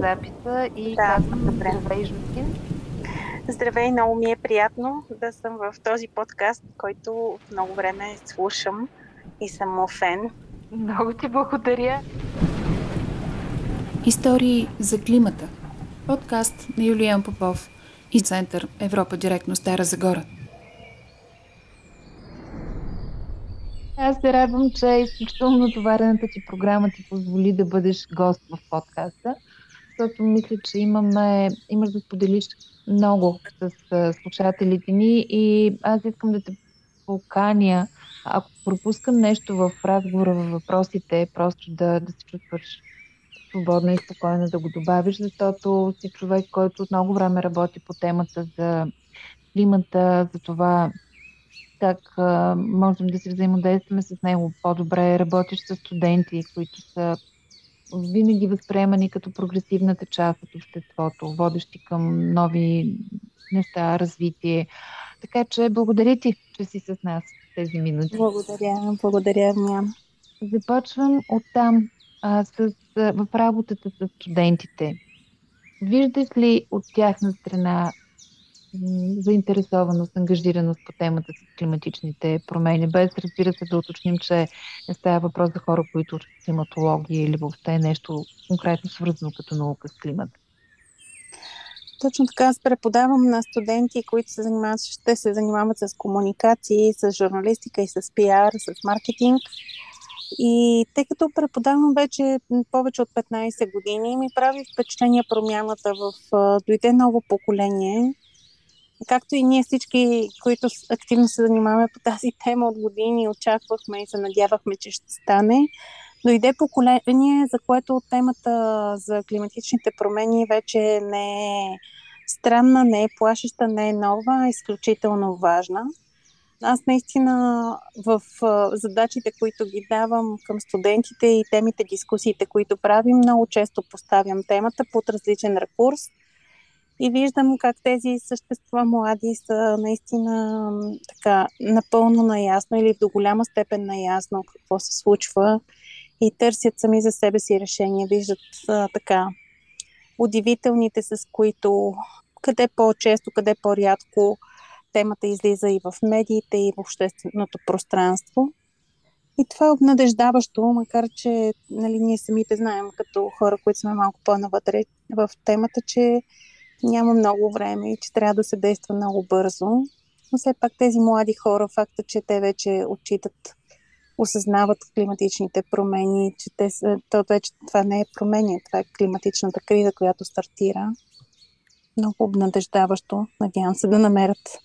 записа и да, казвам добре. Здравей, Жустин. Здравей, много ми е приятно да съм в този подкаст, който много време слушам и съм му фен. Много ти благодаря. Истории за климата. Подкаст на Юлиан Попов и Център Европа директно Стара Загора. Аз се радвам, че изключително натоварената ти програма ти позволи да бъдеш гост в подкаста, защото мисля, че имаме, имаш да споделиш много с слушателите ни и аз искам да те поканя, ако пропускам нещо в разговора, в въпросите, просто да, да се чувстваш свободна и спокойна да го добавиш, защото си човек, който от много време работи по темата за климата, за това как а, можем да си взаимодействаме с него по-добре, работиш с студенти, които са винаги възприемани като прогресивната част от обществото, водещи към нови неща, развитие. Така че благодаря ти, че си с нас тези минути. Благодаря, благодаря, Мя. Започвам от там, а, с, а, в работата с студентите. Виждаш ли от тяхна страна заинтересованост, ангажираност по темата с климатичните промени, без разбира се да уточним, че не става въпрос за хора, които са климатологи или въобще нещо конкретно свързано като наука с климат. Точно така, аз преподавам на студенти, които се занимават, ще се занимават с комуникации, с журналистика и с пиар, с маркетинг. И тъй като преподавам вече повече от 15 години, ми прави впечатление промяната в дойде ново поколение, както и ние всички, които активно се занимаваме по тази тема от години, очаквахме и се надявахме, че ще стане. Дойде поколение, за което темата за климатичните промени вече не е странна, не е плашеща, не е нова, а изключително важна. Аз наистина в задачите, които ги давам към студентите и темите, дискусиите, които правим, много често поставям темата под различен ракурс – и виждам как тези същества млади са наистина така напълно наясно или до голяма степен наясно какво се случва и търсят сами за себе си решения, виждат а, така удивителните, с които къде по-често, къде по-рядко темата излиза и в медиите, и в общественото пространство. И това е обнадеждаващо, макар че нали, ние самите знаем, като хора, които сме малко по-навътре в темата, че няма много време и че трябва да се действа много бързо. Но все пак тези млади хора, факта, че те вече отчитат, осъзнават климатичните промени, че те то вече това не е промени, това е климатичната криза, която стартира. Много обнадеждаващо. Надявам се да намерят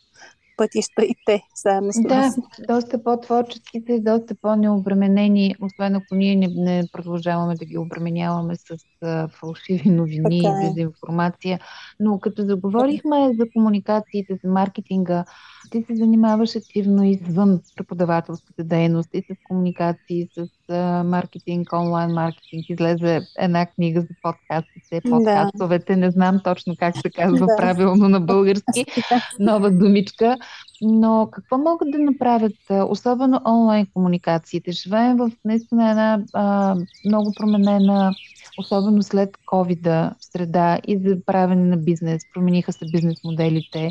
пътища и те заедно с нас. Да, доста по-творческите, доста по-необременени, освен ако ние не, не продължаваме да ги обременяваме с а, фалшиви новини и е. дезинформация. Но като заговорихме за комуникациите, за маркетинга, ти се занимаваш активно извън преподавателската дейност и с комуникации, с а, маркетинг, онлайн маркетинг. Излезе една книга за подкастите, подкастовете. Да. Не знам точно как се казва да. правилно на български. Нова думичка. Но какво могат да направят, особено онлайн комуникациите? Живеем в наистина една а, много променена, особено след covid среда и за правене на бизнес. Промениха се бизнес моделите,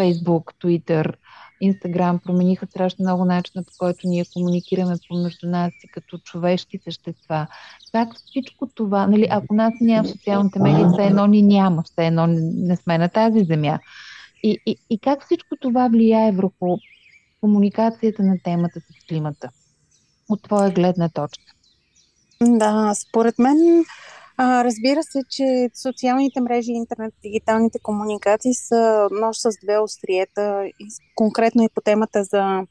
Facebook, Twitter, Instagram, промениха страшно много начина, по който ние комуникираме помежду нас и като човешки същества. Как всичко това, нали, ако нас няма в социалните медии, все едно ни няма, все едно не сме на тази земя. И, и, и как всичко това влияе върху комуникацията на темата с климата? От твоя гледна точка. Да, според мен, а, разбира се, че социалните мрежи, интернет, дигиталните комуникации са нож с две остриета, и конкретно и по темата за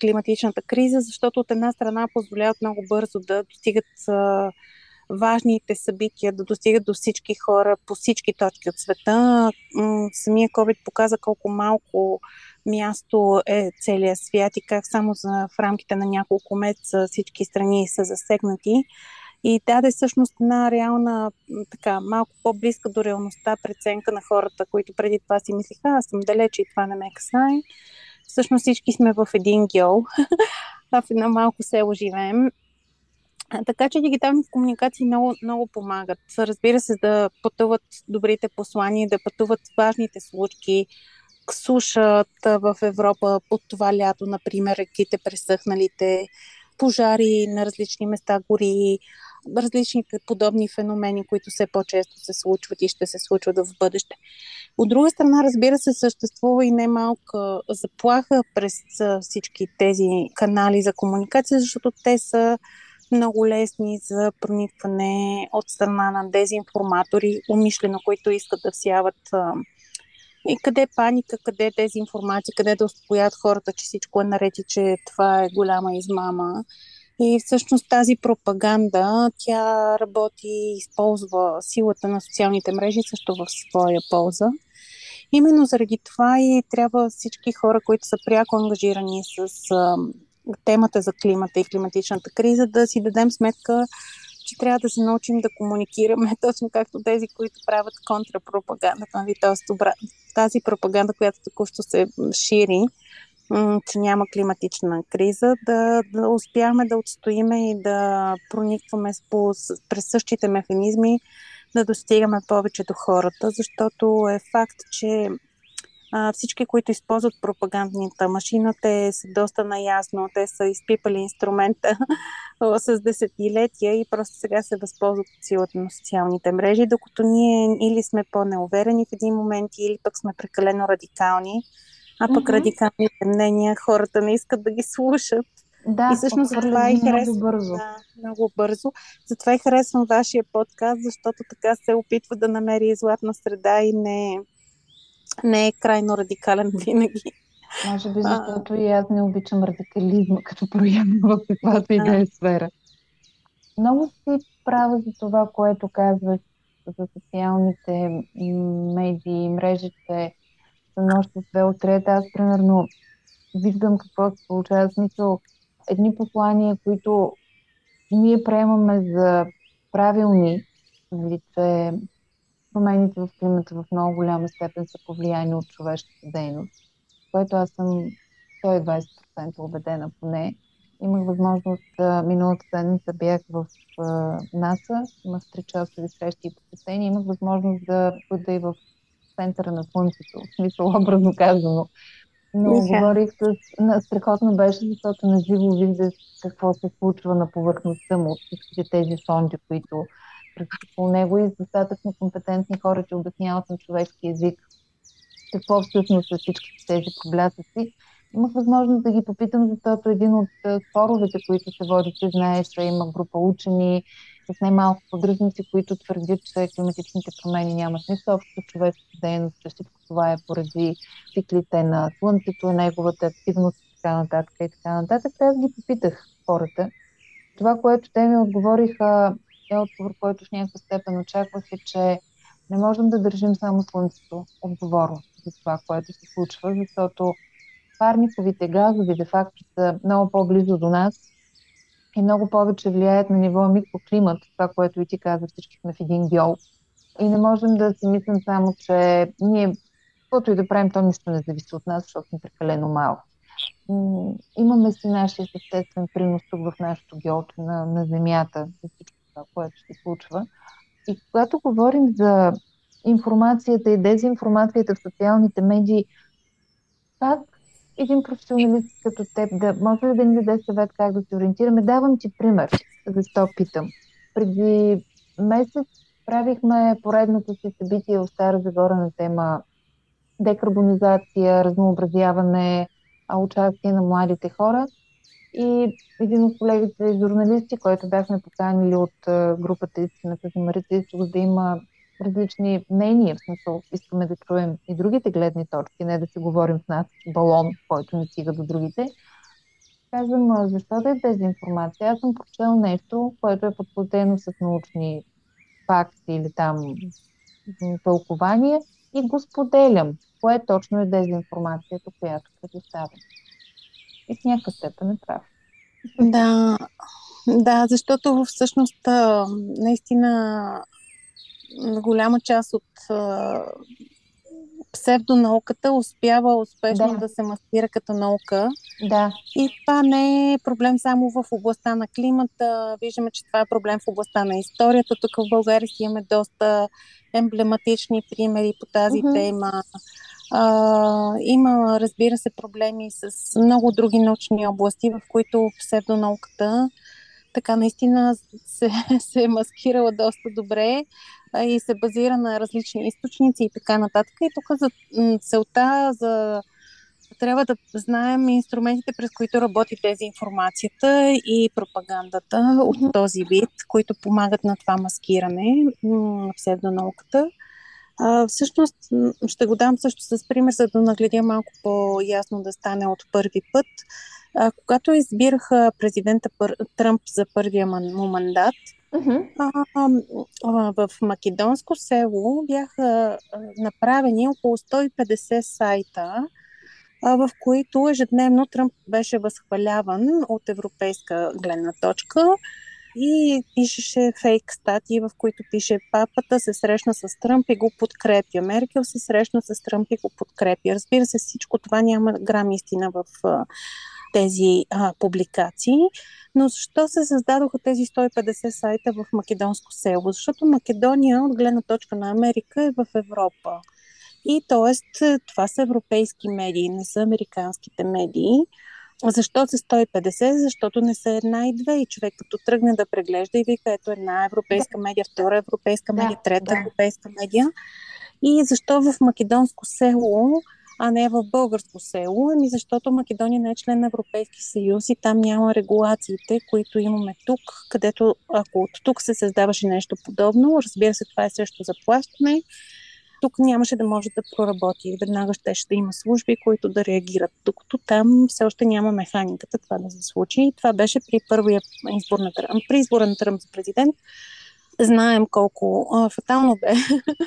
климатичната криза, защото от една страна позволяват много бързо да достигат а, важните събития да достигат до всички хора по всички точки от света. Самия COVID показа колко малко място е целият свят и как само за, в рамките на няколко месеца всички страни са засегнати. И даде всъщност една реална, така, малко по-близка до реалността преценка на хората, които преди това си мислиха, аз съм далече и това не ме касае. Всъщност всички сме в един геол, в едно малко село живеем Така че дигитални комуникации много, много помагат. Разбира се, да пътуват добрите послания, да пътуват важните случки, сушат в Европа от това лято, например, реките пресъхналите, пожари на различни места, гори, различните подобни феномени, които все по-често се случват и ще се случват в бъдеще. От друга страна, разбира се, съществува и немалка заплаха през всички тези канали за комуникация, защото те са много лесни за проникване от страна на дезинформатори, умишлено, които искат да всяват и къде е паника, къде е дезинформация, къде да успокоят хората, че всичко е наред и че това е голяма измама. И всъщност тази пропаганда, тя работи и използва силата на социалните мрежи също в своя полза. Именно заради това и трябва всички хора, които са пряко ангажирани с темата за климата и климатичната криза, да си дадем сметка, че трябва да се научим да комуникираме точно както тези, които правят контрапропаганда. Нали? Тоест, тази пропаганда, която току-що се шири, че няма климатична криза, да, да успяваме да отстоиме и да проникваме по, през същите механизми, да достигаме повече до хората, защото е факт, че а, всички, които използват пропагандната машина, те са доста наясно, те са изпипали инструмента с десетилетия и просто сега се възползват от силата на социалните мрежи, докато ние или сме по-неуверени в един момент, или пък сме прекалено радикални, а пък mm-hmm. радикалните мнения хората не искат да ги слушат. Да, и всъщност това и харесвам. Много бързо. Да, много бързо. Затова и харесвам вашия подкаст, защото така се опитва да намери златна среда и не, не е крайно радикален винаги. Може би, защото а... и аз не обичам радикализма като проява в каквато и да е сфера. Много си права за това, което казваш за социалните медии, мрежите, две от трета. Аз, примерно, виждам какво се получава. Смисъл, едни послания, които ние приемаме за правилни, нали, че промените в климата в много голяма степен са повлияни от човешката дейност, което аз съм 120% убедена поне. Имах възможност, миналата седмица бях в НАСА, имах 3 часови срещи и посещения, имах възможност да бъда и в центъра на Слънцето, в смисъл образно казано. Но yeah. говорих с... Страхотно беше, защото на живо виждаш какво се случва на повърхността му от всичките тези сонди, които по него и достатъчно компетентни хора, че обясняват на човешки язик какво всъщност са всички тези проблясъци. Имах възможност да ги попитам, защото един от споровете, които се води, че знаеш, има група учени с най-малко поддръжници, които твърдят, че климатичните промени нямат нищо общо с човешката дейност, че всичко това е поради циклите на Слънцето, неговата активност и така нататък и така нататък. Аз ги попитах хората. Това, което те ми отговориха, е отговор, който в някаква степен очаквах, е, че не можем да държим само Слънцето отговорно за това, което се случва, защото парниковите газови де-факто са много по-близо до нас и много повече влияят на ниво микроклимат, това, което и ти каза, всички сме в един геол. И не можем да си мислим само, че ние, каквото и да правим, то нищо не зависи от нас, защото сме прекалено малко. Имаме си нашия съществен принос тук в нашото геолче на, на Земята, за всичко това, което се случва. И когато говорим за информацията и дезинформацията в социалните медии, как един професионалист като теб да може ли да ни даде съвет как да се ориентираме? Давам ти пример, защо питам. Преди месец правихме поредното си събитие в Стара Загора на тема декарбонизация, разнообразяване, участие на младите хора. И един от колегите журналисти, който бяхме поканили от групата Истината за Марица да има различни мнения, в смисъл искаме да чуем и другите гледни точки, не да се говорим в нас балон, който не стига до другите. Казвам, защо да е дезинформация? Аз съм прочел нещо, което е подплатено с научни факти или там тълкования и го споделям. Кое точно е дезинформацията, която предоставям? И в някакъв степен е прав. Да, да, защото всъщност наистина голяма част от псевдонауката успява успешно да. да се маскира като наука. Да. И това не е проблем само в областта на климата. Виждаме, че това е проблем в областта на историята. Тук в България си имаме доста емблематични примери по тази mm-hmm. тема. А, има, разбира се, проблеми с много други научни области, в които псевдонауката така наистина се, се е маскирала доста добре и се базира на различни източници и така нататък. И тук за целта за трябва да знаем инструментите, през които работи тези информацията и пропагандата от този вид, които помагат на това маскиране на псевдонауката. А, всъщност ще го дам също с пример, за да нагледя малко по-ясно да стане от първи път. А, когато избираха президента Тръмп за първия му мандат, Uh-huh. А, а, в македонско село бяха направени около 150 сайта, а, в които ежедневно Тръмп беше възхваляван от европейска гледна точка и пишеше фейк статии, в които пише папата се срещна с Тръмп и го подкрепя. Меркел се срещна с Тръмп и го подкрепя. Разбира се, всичко това няма грам истина в тези а, публикации. Но защо се създадоха тези 150 сайта в македонско село? Защото Македония, от гледна точка на Америка, е в Европа. И т.е. това са европейски медии, не са американските медии. Защо са 150? Защото не са една и две. И човек като тръгне да преглежда и вика, ето една европейска медия, втора европейска медия, да, трета да. европейска медия. И защо в македонско село, а не в българско село? Ами защото Македония не е член на Европейски съюз и там няма регулациите, които имаме тук, където ако от тук се създаваше нещо подобно, разбира се, това е също заплащане, тук нямаше да може да проработи. Веднага ще, ще има служби, които да реагират, докато там все още няма механиката това да се случи. И това беше при първия избор на Тръмп, при избора на Тръмп за президент. Знаем колко а, фатално бе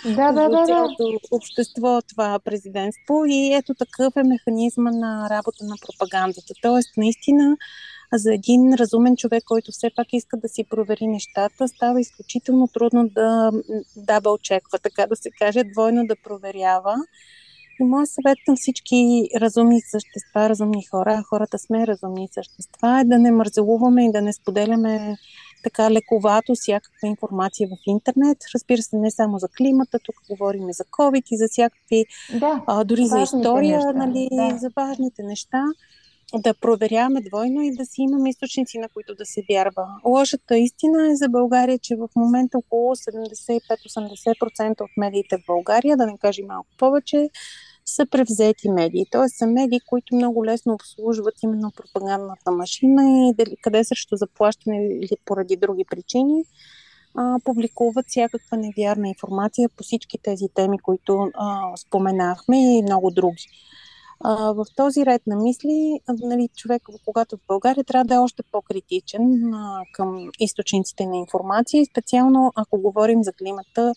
да, да, да, да. общество това президентство и ето такъв е механизма на работа на пропагандата. Тоест, наистина, за един разумен човек, който все пак иска да си провери нещата, става изключително трудно да дабъл чеква, така да се каже, двойно да проверява. И моят съвет към всички разумни същества, разумни хора, хората сме разумни същества, е да не мързелуваме и да не споделяме така лековато всякаква информация в интернет. Разбира се, не само за климата, тук говорим и за COVID и за всякакви, да, а, дори за история, неща, нали, да. за важните неща да проверяваме двойно и да си имаме източници, на които да се вярва. Лошата истина е за България, че в момента около 75-80% от медиите в България, да не кажем малко повече, са превзети медии. Тоест са медии, които много лесно обслужват именно пропагандната машина и дали, къде срещу заплащане или поради други причини а, публикуват всякаква невярна информация по всички тези теми, които а, споменахме и много други. А, в този ред на мисли, нали, човек, когато в България, трябва да е още по-критичен а, към източниците на информация специално ако говорим за климата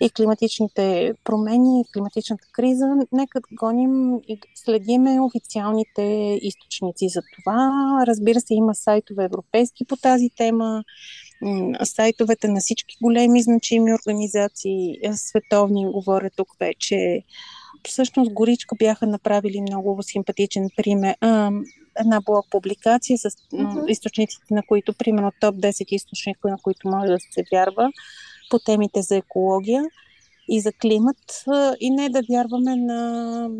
и климатичните промени, и климатичната криза, нека гоним и следиме официалните източници за това. Разбира се, има сайтове европейски по тази тема, сайтовете на всички големи значими организации, световни, говоря тук вече всъщност Горичка бяха направили много симпатичен пример. А, една блог публикация с uh-huh. източниците, на които, примерно топ 10 източника, на които може да се вярва по темите за екология и за климат и не да вярваме на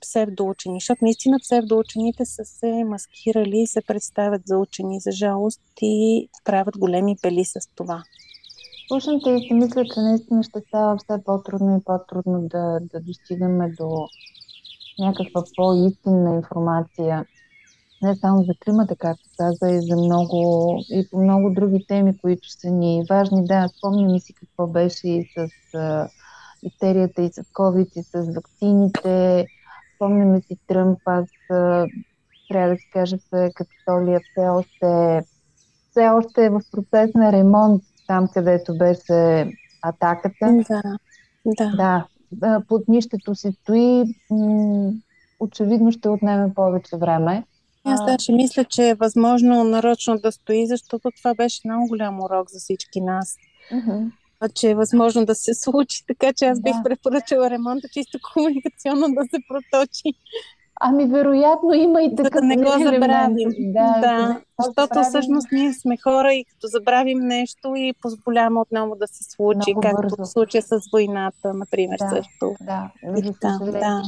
псевдоучени, защото наистина псевдоучените са се маскирали и се представят за учени, за жалост и правят големи пели с това. Слушам те и си мисля, че наистина ще става все по-трудно и по-трудно да, да достигаме до някаква по-истинна информация. Не само за климата, както каза, и за много, и по много други теми, които са ни важни. Да, спомням си какво беше и с а, истерията, и с COVID, и с вакцините. Спомняме си Тръмп, аз а, трябва да си кажа, че Капитолия все още, все още е в процес на ремонт там, където беше атаката. Да, да. да под нището си стои. М- очевидно ще отнеме повече време. Аз даже мисля, че е възможно нарочно да стои, защото това беше много голям урок за всички нас. Uh-huh. че е възможно да се случи, така че аз да. бих препоръчала ремонта чисто комуникационно да се проточи. Ами, вероятно има и така. Да не го забравим. Да, да. защото забравим. всъщност ние сме хора и като забравим нещо и позволяваме отново да се случи, Много както бързо. в случая с войната, например, да, също. Да, да, да.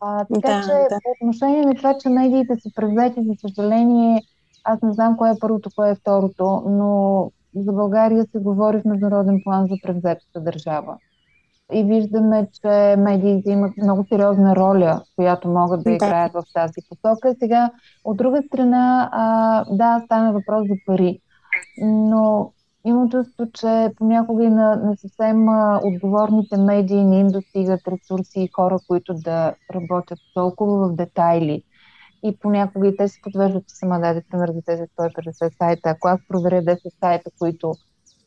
А, така да, че да. по отношение на това, че медиите са превзети, за съжаление, аз не знам кое е първото, кое е второто, но за България се говори в международен план за превзетата държава. И виждаме, че медиите имат много сериозна роля, която могат да играят в тази посока. Сега, от друга страна, а, да, стана въпрос за пари, но имам чувство, че понякога и на, на съвсем а, отговорните медии не им достигат ресурси и хора, които да работят толкова в детайли и понякога и те се подвеждат, че сама даде пример за тези 150 сайта. Ако аз проверя 10 сайта, които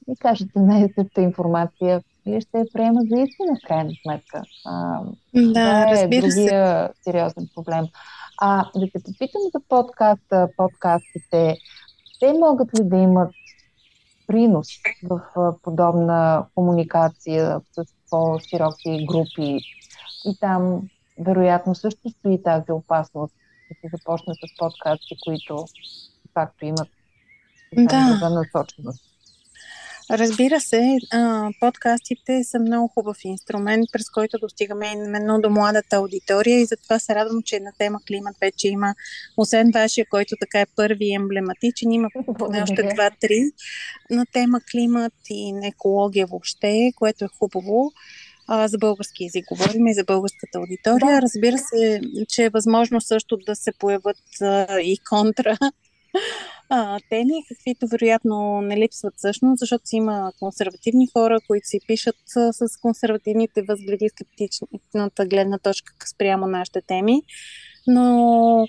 ми кажете най-съща информация, вие ще я приема за истина, в крайна сметка. А, да, това е другия се. сериозен проблем. А да те попитам за подкаста, подкастите, те могат ли да имат принос в подобна комуникация с по-широки групи? И там, вероятно, също стои тази опасност да се започне с подкасти, които факто имат да. насоченост. Разбира се, подкастите са много хубав инструмент, през който достигаме именно до младата аудитория и затова се радвам, че на тема климат вече има, освен вашия, който така е първи и емблематичен, има поне още два-три на тема климат и екология въобще, което е хубаво а, за български язик говорим и за българската аудитория. Да. Разбира се, че е възможно също да се появят а, и контра а, теми, каквито вероятно не липсват всъщност, защото си има консервативни хора, които си пишат а, с консервативните възгледи, скептичната гледна точка спрямо нашите теми. Но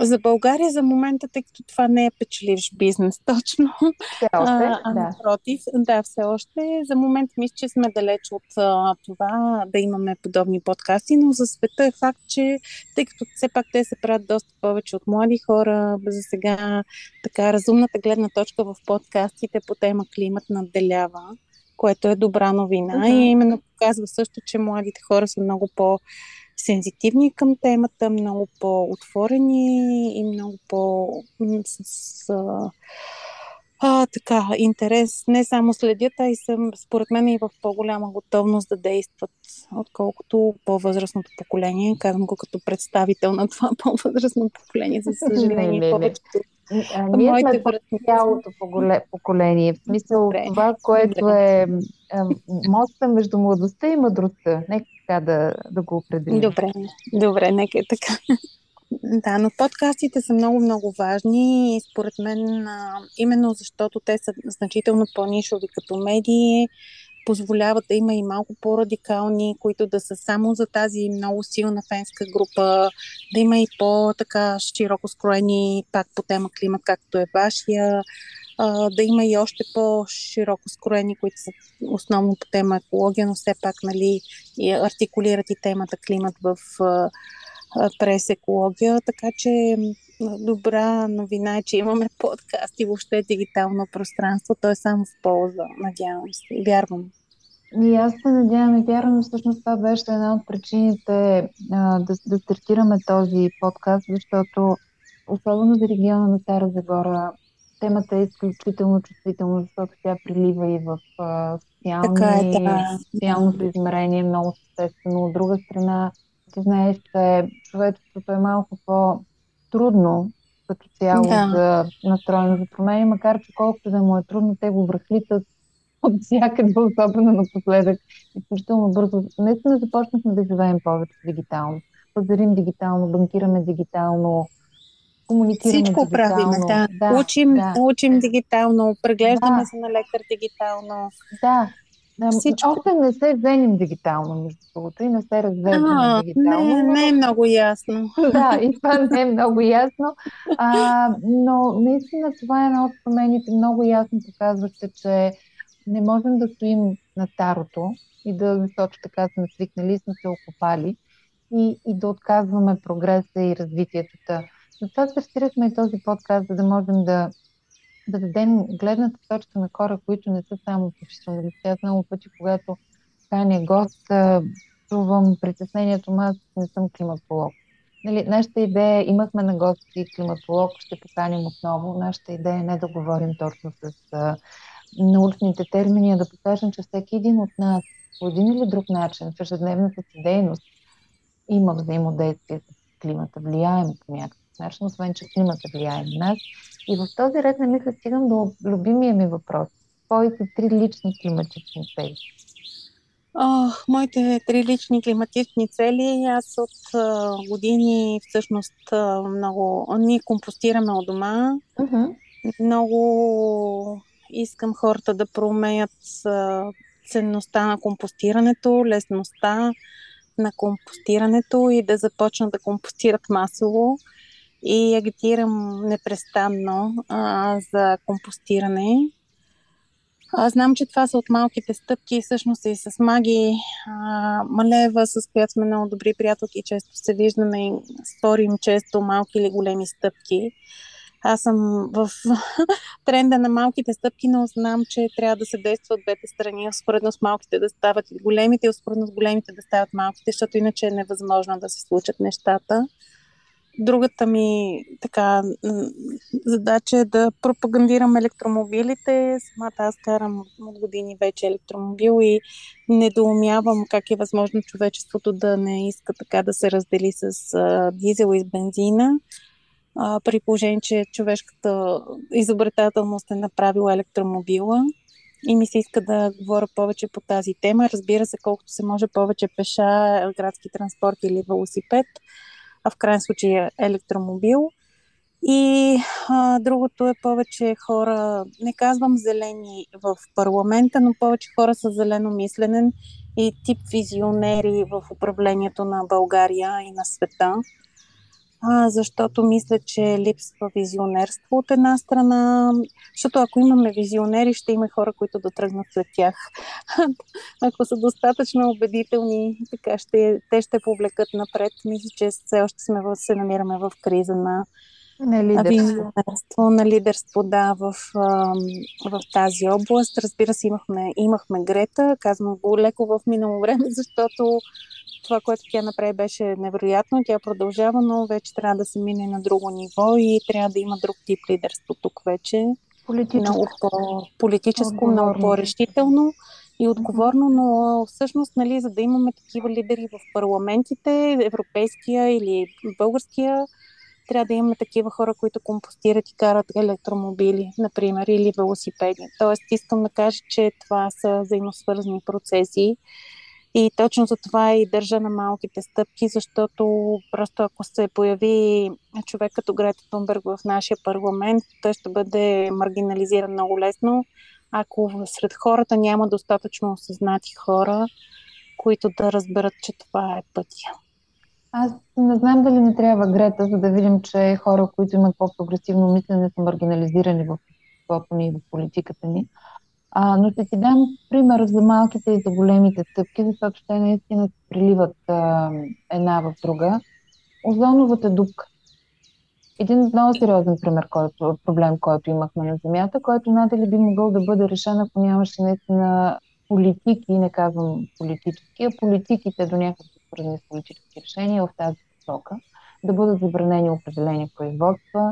за България за момента, тъй като това не е печеливш бизнес точно. Все още, а, да. Напротив, да, все още. За момент мисля, че сме далеч от а, това да имаме подобни подкасти, но за света е факт, че тъй като все пак те се правят доста повече от млади хора, за сега така разумната гледна точка в подкастите по тема климат надделява което е добра новина uh-huh. и именно показва също, че младите хора са много по- сензитивни към темата, много по-отворени и много по- с а, а, така, интерес. Не само следят, а и съм, според мен, и в по-голяма готовност да действат, отколкото по-възрастното поколение. Казвам го като представител на това по-възрастно поколение, за съжаление. Не, не, не. А, ние сме цялото поколение. В смисъл Добре. това, което Добре. е моста между младостта и мъдростта. Нека така да, да го определим. Добре, добре, нека е така. Да, но подкастите са много-много важни и според мен именно защото те са значително по-нишови като медии, позволяват да има и малко по-радикални, които да са само за тази много силна фенска група, да има и по-така широко скроени пак по тема климат, както е вашия, да има и още по-широко скроени, които са основно по тема екология, но все пак нали, артикулират и темата климат в през екология, така че добра новина е, че имаме подкаст и въобще дигитално пространство. То е само в полза, надявам се. Вярвам. И аз се надявам и вярвам, всъщност това беше една от причините а, да, да стартираме този подкаст, защото особено за региона на Стара Загора темата е изключително чувствителна, защото тя прилива и в а, социални, така е, да. социалното измерение много съществено. От друга страна, ти знаеш, че човечеството е малко по-трудно като цяло да. за настроено за промени, макар че колкото да му е трудно, те го връхлитат от всякъде, особено напоследък. Изключително бързо. Наистина започнахме да живеем повече дигитално. Пазарим дигитално, банкираме дигитално, комуникираме Всичко дигитално. правим, да. да учим, да. учим дигитално, преглеждаме да. се на лекар дигитално. Да, всичко. Още не се женим дигитално, между другото, и не се развеждаме дигитално. Не, не е много ясно. да, и това не е много ясно. А, но наистина това е една от промените, много ясно показваща, че не можем да стоим на старото и да, защото така сме свикнали, сме се окопали и, и да отказваме прогреса и развитието. Затова стартирахме и този подкаст, за да можем да да дадем гледната точка на хора, които не са само професионалисти. Аз много пъти, когато каня гост, чувам притеснението, аз не съм климатолог. Нали, нашата идея, имахме на гости климатолог, ще поканим отново. Нашата идея е не да говорим точно с а, научните термини, а да покажем, че всеки един от нас по един или друг начин в ежедневната си дейност има взаимодействие с климата, влияем по някакъв начин, освен че климата влияе на нас. И в този ред на мисля стигам до любимия ми въпрос. Твоите три лични климатични цели. О, моите три лични климатични цели, аз от а, години всъщност много... Ние компостираме от дома. Uh-huh. Много искам хората да проумеят а, ценността на компостирането, лесността на компостирането и да започнат да компостират масово. И агитирам непрестанно а, за компостиране. Аз знам, че това са от малките стъпки. Всъщност и с Маги а, Малева, с която сме много добри приятелки, често се виждаме и спорим често малки или големи стъпки. Аз съм в тренда на малките стъпки, но знам, че трябва да се действа от двете страни. Успоредно с малките да стават и големите, и успоредно с големите да стават малките, защото иначе е невъзможно да се случат нещата. Другата ми така задача е да пропагандирам електромобилите. Самата аз карам от години вече електромобил и недоумявам как е възможно човечеството да не иска така да се раздели с а, дизел и с бензина. А, при положение, че човешката изобретателност е направила електромобила и ми се иска да говоря повече по тази тема. Разбира се, колкото се може повече пеша, градски транспорт или велосипед – а в крайен случай е електромобил. И а, другото е повече хора, не казвам зелени в парламента, но повече хора с зелено мисленен и тип визионери в управлението на България и на света а, защото мисля, че липсва визионерство от една страна, защото ако имаме визионери, ще има хора, които да тръгнат след тях. ако са достатъчно убедителни, така ще, те ще повлекат напред. Мисля, че все още сме, се намираме в криза на на лидерство. на лидерство, да, в, в тази област. Разбира се, имахме, имахме Грета, казвам го леко в минало време, защото това, което тя направи, беше невероятно. Тя продължава, но вече трябва да се мине на друго ниво и трябва да има друг тип лидерство тук вече. Политическо. Много по-политическо, отговорно. много по-решително и отговорно, но всъщност, нали, за да имаме такива лидери в парламентите, европейския или българския, трябва да имаме такива хора, които компостират и карат електромобили, например, или велосипеди. Тоест, искам да кажа, че това са взаимосвързани процеси и точно за това и държа на малките стъпки, защото просто ако се появи човек като Грета Тунберг в нашия парламент, той ще бъде маргинализиран много лесно. Ако сред хората няма достатъчно осъзнати хора, които да разберат, че това е пътя. Аз не знам дали не трябва Грета, за да видим, че хора, които имат по-прогресивно мислене, са маргинализирани в обществото ни и в политиката ни. А, но ще ти дам пример за малките и за големите стъпки, защото те наистина се приливат а, една в друга. Озоновата дупка. Един много сериозен пример, който, проблем, който имахме на Земята, който надали би могъл да бъде решен, ако нямаше наистина политики, не казвам политически, а политиките до някакви свързани с политически решения в тази посока, да бъдат забранени определени производства,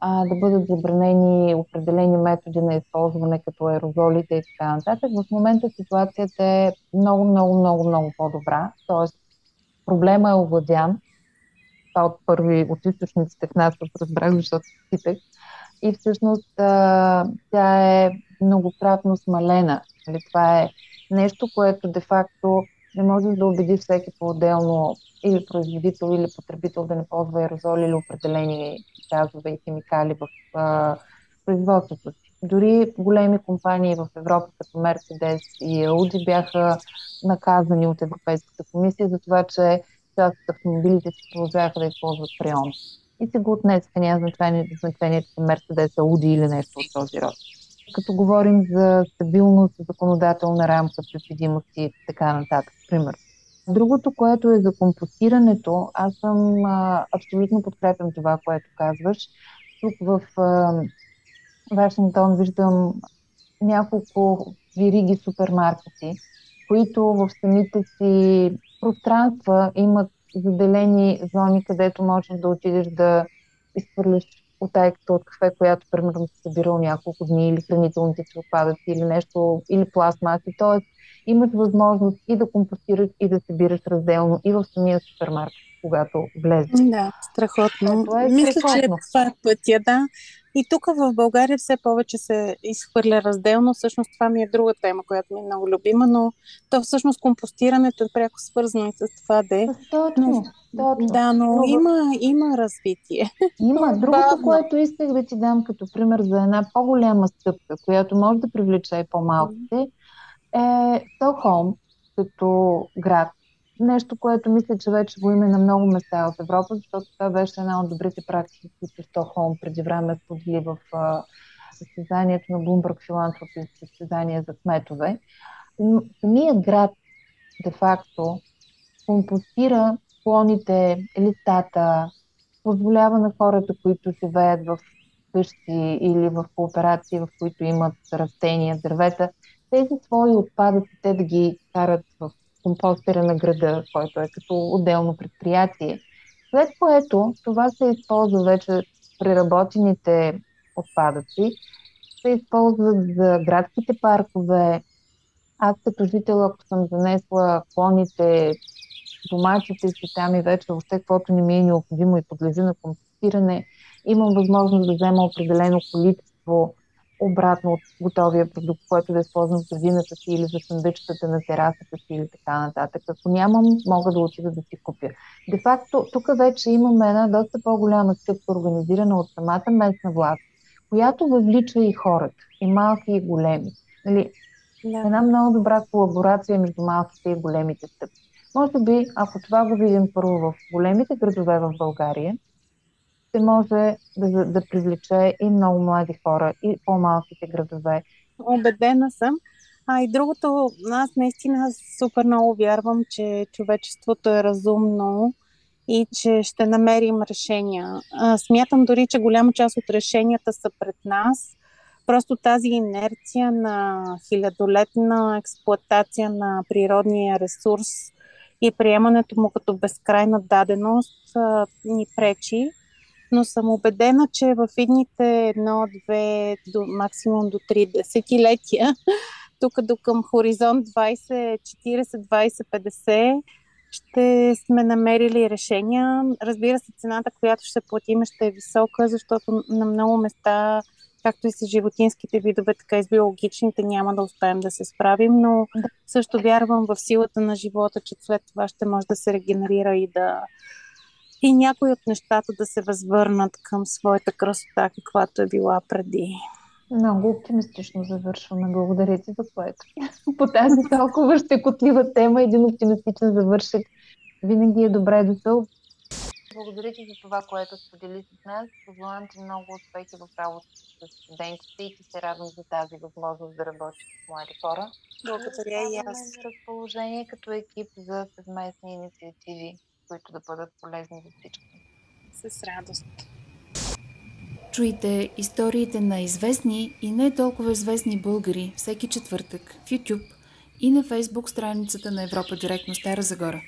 а, да бъдат забранени определени методи на използване, като аерозолите и така нататък. В момента ситуацията е много, много, много, много по-добра. Тоест, проблема е овладян. Това от първи от източниците в нас разбрах, защото питах. И всъщност а, тя е многократно смалена. Нали, това е нещо, което де-факто не може да убеди всеки по-отделно или производител, или потребител да не ползва аерозоли или определени газове и химикали в а, производството си. Дори големи компании в Европа, като Mercedes и Audi, бяха наказани от Европейската комисия за това, че част от автомобилите си продължаваха да използват фреон. И се го отнесеха, няма значение, значението за Mercedes, Audi или нещо от този род. Като говорим за стабилност, законодателна рамка, предвидимост и така нататък, пример. Другото, което е за компостирането, аз съм а, абсолютно подкрепям това, което казваш. Тук в а, Вашингтон виждам няколко вириги супермаркети, които в самите си пространства имат заделени зони, където можеш да отидеш да изхвърляш отайката от кафе, която примерно си събирал няколко дни или хранителните си отпадъци или нещо, или пластмаси. Тоест имаш възможност и да компостираш и да събираш разделно и в самия супермаркет, когато влезеш. Да, страхотно. Е Мисля, страхотно. че това е пътя, да. И тук в България все повече се изхвърля разделно. Всъщност това ми е друга тема, която ми е много любима, но то всъщност компостирането е пряко свързано и с това де. Точно, точно. Да, но но... Има, има развитие. Има. Другото, което исках да ти дам като пример за една по-голяма стъпка, която може да привлече и по-малките, е Стокхолм като град. Нещо, което мисля, че вече го има на много места от Европа, защото това беше една от добрите практики, които Стокхолм преди време сподели в състезанието на Bloomberg Philanthropy, състезание за кметове. Но самият град, де-факто, компостира клоните, листата, позволява на хората, които живеят в къщи или в кооперации, в които имат растения, дървета, тези свои отпадъци те да ги карат в компостера на града, който е като отделно предприятие. След което това се използва вече преработените отпадъци, се използват за градските паркове. Аз като жител, ако съм занесла клоните, доматите си там и вече въобще каквото не ми е необходимо и подлежи на компостиране, имам възможност да взема определено количество обратно от готовия продукт, който да използвам в градината си или за съндъчката на терасата си или така нататък. Ако нямам, мога да отида да си купя. Де факто, тук вече имаме една доста по-голяма стъпка, организирана от самата местна власт, която въвлича и хората, и малки, и големи. Нали, да. Една много добра колаборация между малките и големите стъпки. Може би, ако това го видим първо в големите градове в България, ще може да, да привлече и много млади хора, и по-малките градове. Обедена съм. А и другото, аз наистина супер много вярвам, че човечеството е разумно и че ще намерим решения. А, смятам дори, че голяма част от решенията са пред нас. Просто тази инерция на хилядолетна експлуатация на природния ресурс и приемането му като безкрайна даденост а, ни пречи но съм убедена, че в идните едно, две, до, максимум до три десетилетия, тук до към хоризонт 20, 40, 20, 50, ще сме намерили решения. Разбира се, цената, която ще платим, ще е висока, защото на много места, както и с животинските видове, така и с биологичните, няма да успеем да се справим, но също вярвам в силата на живота, че след това ще може да се регенерира и да, и някои от нещата да се възвърнат към своята красота, каквато е била преди. Много оптимистично завършваме. Благодаря ти за което. По тази толкова щекотлива тема, един оптимистичен завършек винаги е добре дошъл. Благодаря ти за това, което сподели с нас. Пожелавам ти много успехи в работа с студентите и ти се радвам за тази възможност да работиш с млади хора. Благодаря и аз. разположение като екип за съвместни инициативи които да бъдат полезни за всички. С радост. Чуйте историите на известни и не толкова известни българи всеки четвъртък в YouTube и на Facebook страницата на Европа Директно Стара Загора.